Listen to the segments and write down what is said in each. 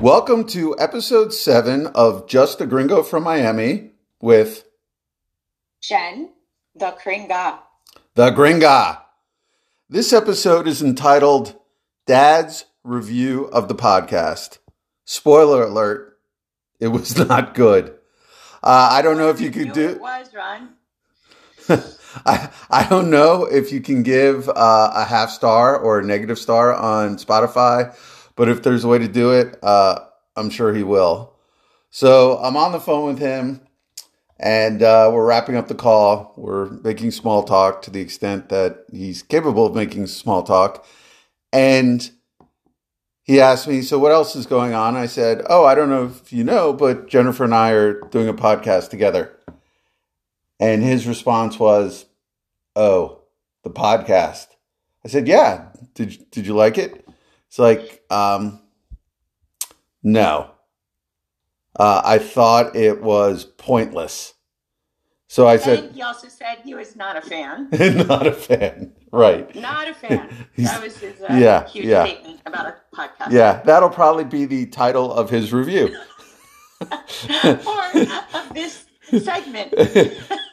Welcome to episode seven of Just a Gringo from Miami with Jen, the Kringa. the Gringa. This episode is entitled Dad's Review of the Podcast. Spoiler alert, it was not good. Uh, I don't know if you could do It was Ron. I, I don't know if you can give uh, a half star or a negative star on Spotify, but if there's a way to do it, uh, I'm sure he will. So I'm on the phone with him, and uh, we're wrapping up the call. We're making small talk to the extent that he's capable of making small talk. And he asked me, So what else is going on? I said, Oh, I don't know if you know, but Jennifer and I are doing a podcast together. And his response was, "Oh, the podcast." I said, "Yeah. Did did you like it?" It's like, um, no. Uh, I thought it was pointless. So I said, and he also said he was not a fan. "Not a fan." Right? Not a fan. That was his uh, yeah, huge yeah. statement about a podcast. Yeah, that'll probably be the title of his review. or of this segment.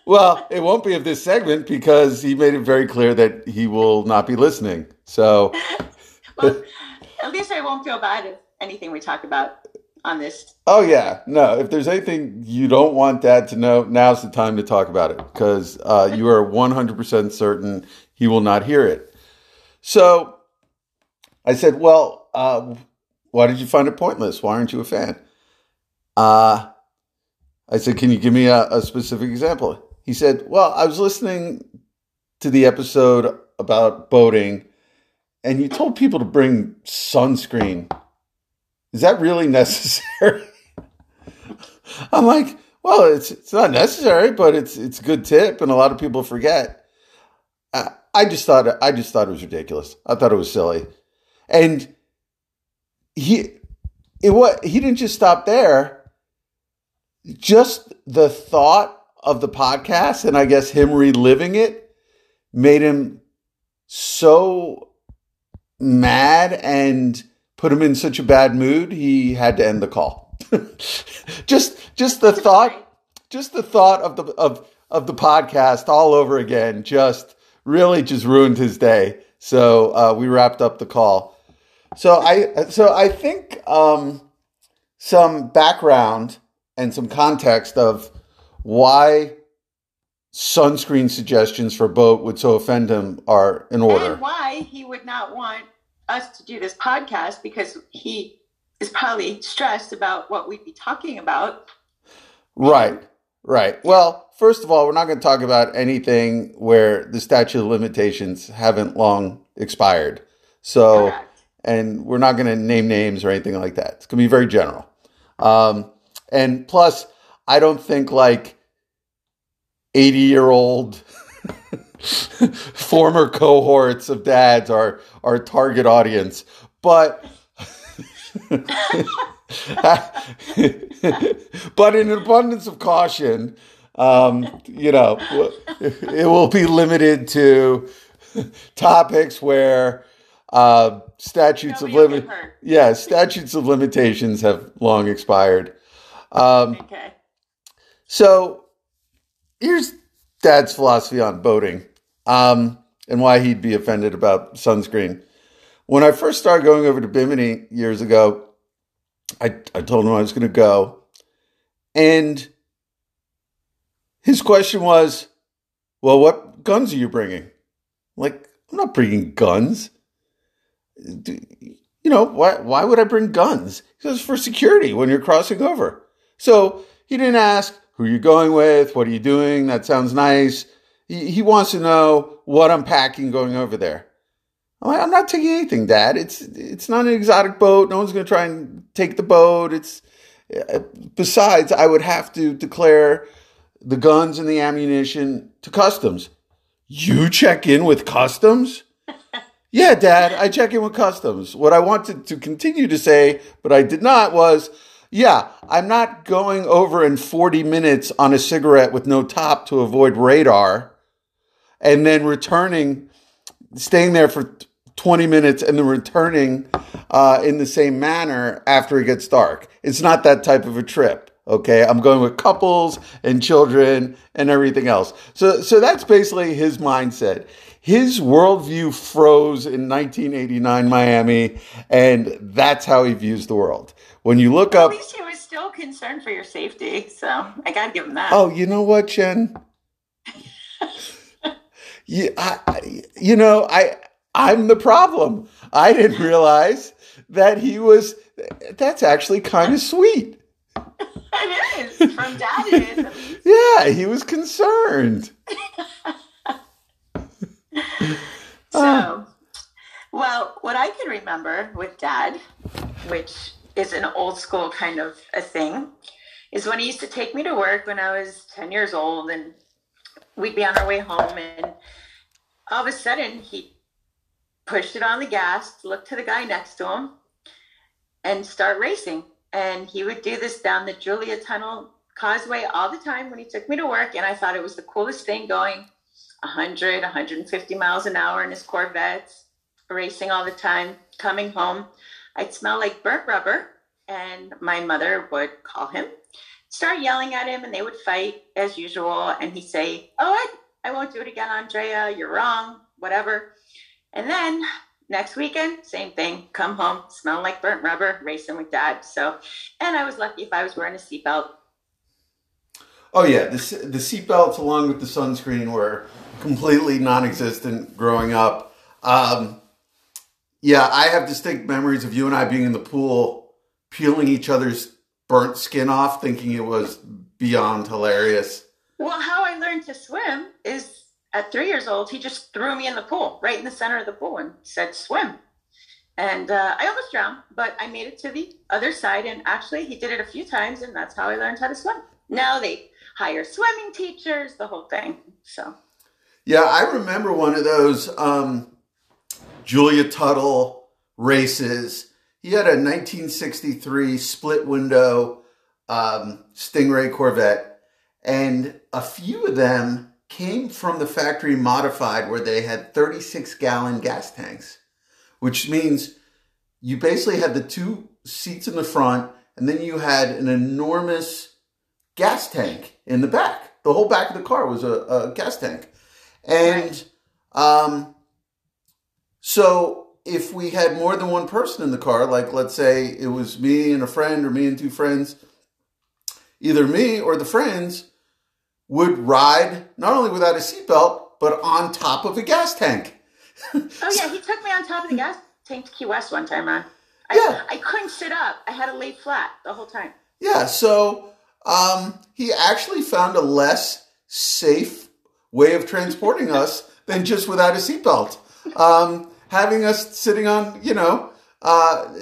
well, it won't be of this segment because he made it very clear that he will not be listening. So, Well, at least I won't feel bad if anything we talk about on this. oh yeah, no. If there's anything you don't want Dad to know, now's the time to talk about it because uh, you are 100% certain he will not hear it. So, I said, "Well, uh, why did you find it pointless? Why aren't you a fan?" Uh, I said, "Can you give me a, a specific example?" He said, "Well, I was listening to the episode about boating, and you told people to bring sunscreen. Is that really necessary?" I'm like, "Well, it's it's not necessary, but it's it's a good tip, and a lot of people forget." I, I just thought I just thought it was ridiculous. I thought it was silly, and he it what he didn't just stop there just the thought of the podcast and I guess him reliving it made him so mad and put him in such a bad mood he had to end the call. just just the thought just the thought of the of of the podcast all over again just really just ruined his day. So uh, we wrapped up the call. So I so I think um, some background and some context of why sunscreen suggestions for boat would so offend him are in order. And why he would not want us to do this podcast because he is probably stressed about what we'd be talking about. Right, right. Well, first of all, we're not going to talk about anything where the statute of limitations haven't long expired. So, Correct. and we're not going to name names or anything like that. It's going to be very general. Um, and plus, I don't think like 80 year old former cohorts of dads are our target audience. But but in an abundance of caution, um, you know, it will be limited to topics where uh, statutes of limit, yeah, statutes of limitations have long expired. Um, Okay. so here's Dad's philosophy on boating um, and why he'd be offended about sunscreen. When I first started going over to Bimini years ago, I, I told him I was going to go. And his question was, Well, what guns are you bringing? I'm like, I'm not bringing guns. You know, why, why would I bring guns? He goes, For security when you're crossing over. So he didn't ask who are you're going with, what are you doing? That sounds nice. He, he wants to know what I'm packing going over there. I'm like, I'm not taking anything, Dad. It's it's not an exotic boat. No one's going to try and take the boat. It's uh, besides, I would have to declare the guns and the ammunition to customs. You check in with customs? yeah, Dad, I check in with customs. What I wanted to continue to say, but I did not, was yeah, I'm not going over in 40 minutes on a cigarette with no top to avoid radar and then returning, staying there for 20 minutes and then returning uh, in the same manner after it gets dark. It's not that type of a trip. Okay, I'm going with couples and children and everything else. So, so that's basically his mindset. His worldview froze in 1989 Miami, and that's how he views the world. When you look up, At least he was still concerned for your safety, so I gotta give him that. oh, you know what, Jen? you, I, you know, I, I'm the problem. I didn't realize that he was. That's actually kind of sweet. it is from dad. It is. Yeah, he was concerned. So, ah. well, what I can remember with dad, which is an old school kind of a thing, is when he used to take me to work when I was 10 years old and we'd be on our way home and all of a sudden he pushed it on the gas, looked to the guy next to him and start racing. And he would do this down the Julia Tuttle Causeway all the time when he took me to work. And I thought it was the coolest thing going 100, 150 miles an hour in his Corvettes, racing all the time. Coming home, I'd smell like burnt rubber, and my mother would call him, start yelling at him, and they would fight as usual. And he'd say, Oh, I, I won't do it again, Andrea. You're wrong, whatever. And then next weekend, same thing. Come home, smell like burnt rubber, racing with dad. So, and I was lucky if I was wearing a seatbelt. Oh yeah, the the seatbelts along with the sunscreen were completely non-existent growing up. Um, yeah, I have distinct memories of you and I being in the pool, peeling each other's burnt skin off, thinking it was beyond hilarious. Well, how I learned to swim is at three years old, he just threw me in the pool, right in the center of the pool, and said, swim. And uh, I almost drowned, but I made it to the other side. And actually, he did it a few times, and that's how I learned how to swim. Now they hire swimming teachers, the whole thing. So, Yeah, I remember one of those um, Julia Tuttle races. He had a 1963 split window um, Stingray Corvette, and a few of them came from the factory modified where they had 36 gallon gas tanks, which means you basically had the two seats in the front, and then you had an enormous gas tank in the back. The whole back of the car was a, a gas tank. And um, so if we had more than one person in the car, like let's say it was me and a friend or me and two friends, either me or the friends would ride not only without a seatbelt, but on top of a gas tank. oh yeah, he took me on top of the gas tank to Key West one time, Ron. I, Yeah. I couldn't sit up. I had to lay flat the whole time. Yeah, so um, he actually found a less safe way of transporting us than just without a seatbelt. Um, having us sitting on, you know, uh,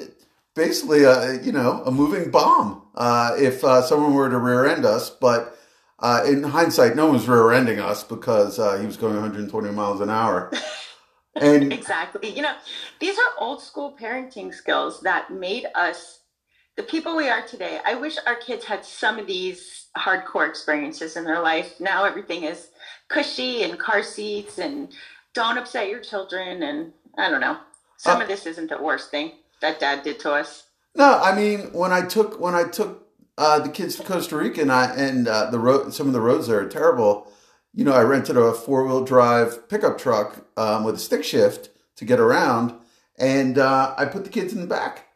basically a you know a moving bomb uh, if uh, someone were to rear end us. But uh, in hindsight, no one was rear ending us because uh, he was going 120 miles an hour. And Exactly. You know, these are old school parenting skills that made us the people we are today. I wish our kids had some of these hardcore experiences in their life. Now everything is cushy and car seats and don't upset your children. And I don't know. Some Uh, of this isn't the worst thing that dad did to us. No, I mean when I took when I took uh, the kids to Costa Rica and I and uh, the road some of the roads there are terrible. You know, I rented a four wheel drive pickup truck um, with a stick shift to get around, and uh, I put the kids in the back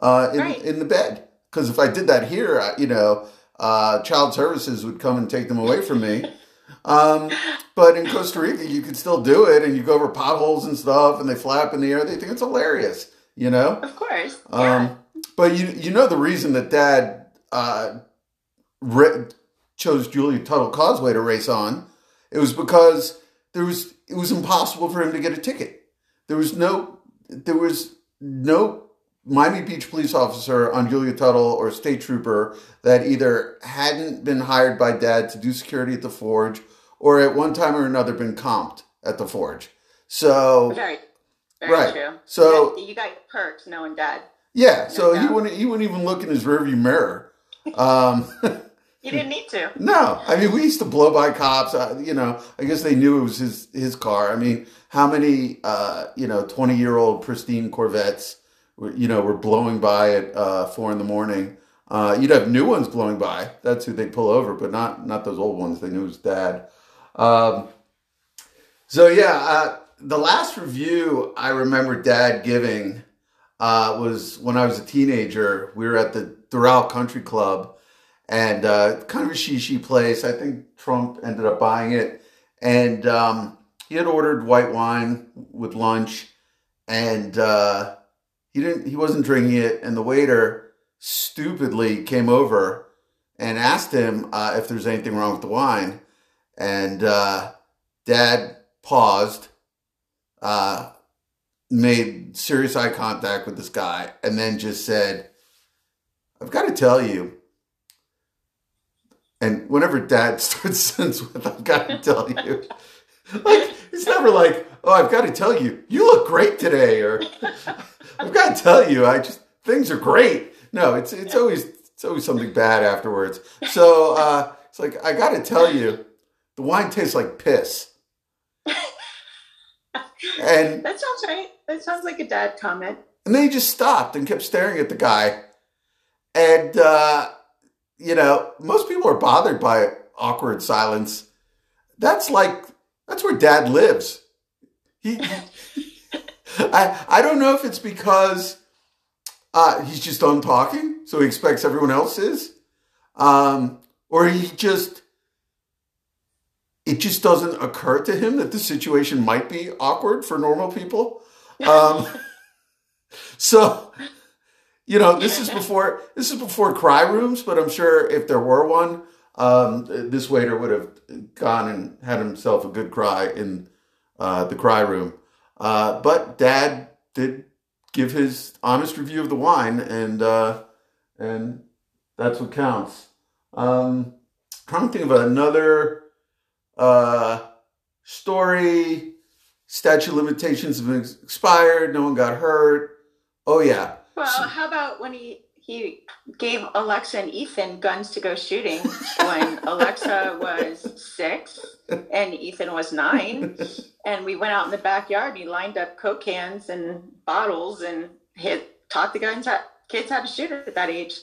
uh, in Right. in the bed because if I did that here, I, you know, uh, child services would come and take them away from me. Um, but in Costa Rica, you can still do it, and you go over potholes and stuff, and they flap in the air. They think it's hilarious, you know. Of course. yeah. Um, but you you know the reason that Dad uh, re- chose Julia Tuttle Causeway to race on, it was because there was it was impossible for him to get a ticket. There was no there was no Miami Beach police officer on Julia Tuttle or state trooper that either hadn't been hired by Dad to do security at the forge or at one time or another been comped at the forge. So Very, very Right. true. So- you got, you got perks knowing dad. Yeah, so he wouldn't he wouldn't even look in his rearview mirror. Um, You didn't need to. no, I mean we used to blow by cops. Uh, you know, I guess they knew it was his his car. I mean, how many uh, you know twenty year old pristine Corvettes you know, were blowing by at uh, four in the morning. Uh, you'd have new ones blowing by. That's who they'd pull over, but not not those old ones. They knew his dad. Um, so yeah, uh, the last review I remember Dad giving uh, was when I was a teenager. We were at the Doral Country Club, and uh, kind of a shishi place. I think Trump ended up buying it, and um, he had ordered white wine with lunch, and uh, he didn't. He wasn't drinking it, and the waiter stupidly came over and asked him uh, if there's anything wrong with the wine, and uh, Dad paused, uh, made serious eye contact with this guy, and then just said, "I've got to tell you." And whenever Dad starts sentence with, "I've got to tell you," like it's never like, "Oh, I've got to tell you, you look great today," or "I've got to tell you, I just things are great." No, it's it's always it's always something bad afterwards. So uh, it's like I got to tell you, the wine tastes like piss. And that sounds right. That sounds like a dad comment. And then he just stopped and kept staring at the guy. And uh, you know, most people are bothered by awkward silence. That's like that's where dad lives. I I don't know if it's because uh, he's just done talking, so he expects everyone else is. Um, or he just, it just doesn't occur to him that the situation might be awkward for normal people. Um, so, you know, this is before this is before cry rooms, but I'm sure if there were one, um, this waiter would have gone and had himself a good cry in uh, the cry room. Uh, but Dad did give his honest review of the wine, and uh, and that's what counts. Um, trying to think of another uh, story. Statute limitations have expired. No one got hurt. Oh yeah. Well, so, how about when he he gave Alexa and Ethan guns to go shooting when Alexa was six and Ethan was nine. And we went out in the backyard and he lined up Coke cans and bottles and hit, taught the guns how, kids how to shoot at that age.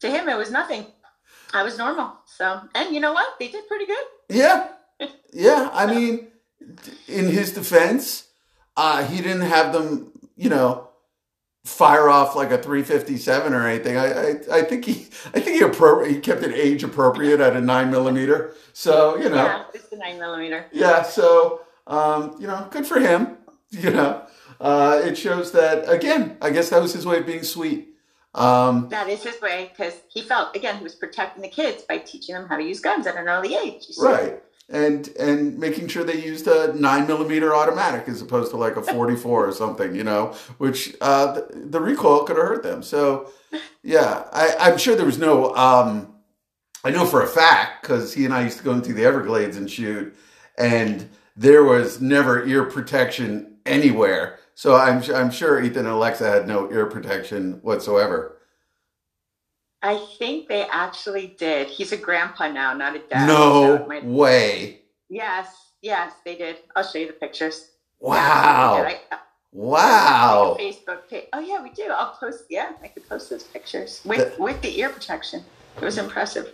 To him, it was nothing. I was normal. So, and you know what? They did pretty good. Yeah. Yeah. I mean, in his defense, uh, he didn't have them, you know, fire off like a 357 or anything. I, I, I think he I think he appro- he kept it age appropriate at a nine millimeter. So you know, yeah, it's a nine millimeter. Yeah, so um, you know, good for him. You know, uh, it shows that again. I guess that was his way of being sweet. Um, that is his way because he felt again he was protecting the kids by teaching them how to use guns at an early age. Right and and making sure they used a nine millimeter automatic as opposed to like a 44 or something you know which uh, the, the, recoil could have hurt them. So yeah I, am sure there was no um, i know for a fact because he and i used to go into the everglades and shoot and there was never ear protection anywhere. So i'm, I'm sure ethan and alexa had no ear protection whatsoever I think they actually did. He's a grandpa now, not a dad. No so way. Yes, yes, they did. I'll show you the pictures. Wow. Yeah, I, wow. Facebook page. Oh yeah, we do. I'll post. Yeah, I could post those pictures with the, with the ear protection. It was impressive.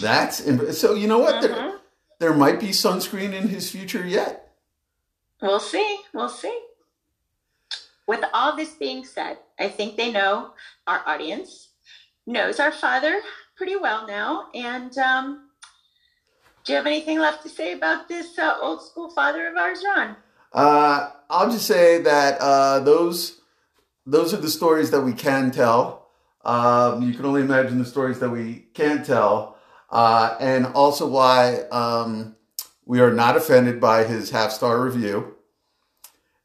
That's so. You know what? Mm-hmm. There, there might be sunscreen in his future yet. We'll see. We'll see. With all this being said, I think they know our audience knows our father pretty well now. And um, do you have anything left to say about this uh, old school father of ours, Ron? Uh, I'll just say that uh, those those are the stories that we can tell. Um, you can only imagine the stories that we can't tell, uh, and also why um, we are not offended by his half star review.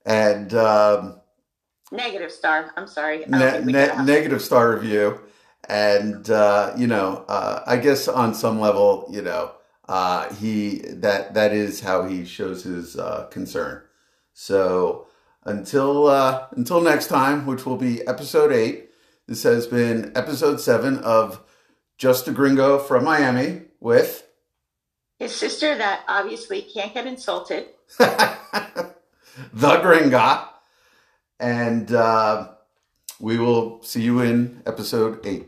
And um, negative star. I'm sorry. Ne- ne- negative star review and uh, you know, uh, I guess on some level, you know, uh, he that that is how he shows his uh, concern. So until uh, until next time, which will be episode eight. This has been episode seven of Just a Gringo from Miami with his sister that obviously can't get insulted. the Gringa. And uh, we will see you in episode eight.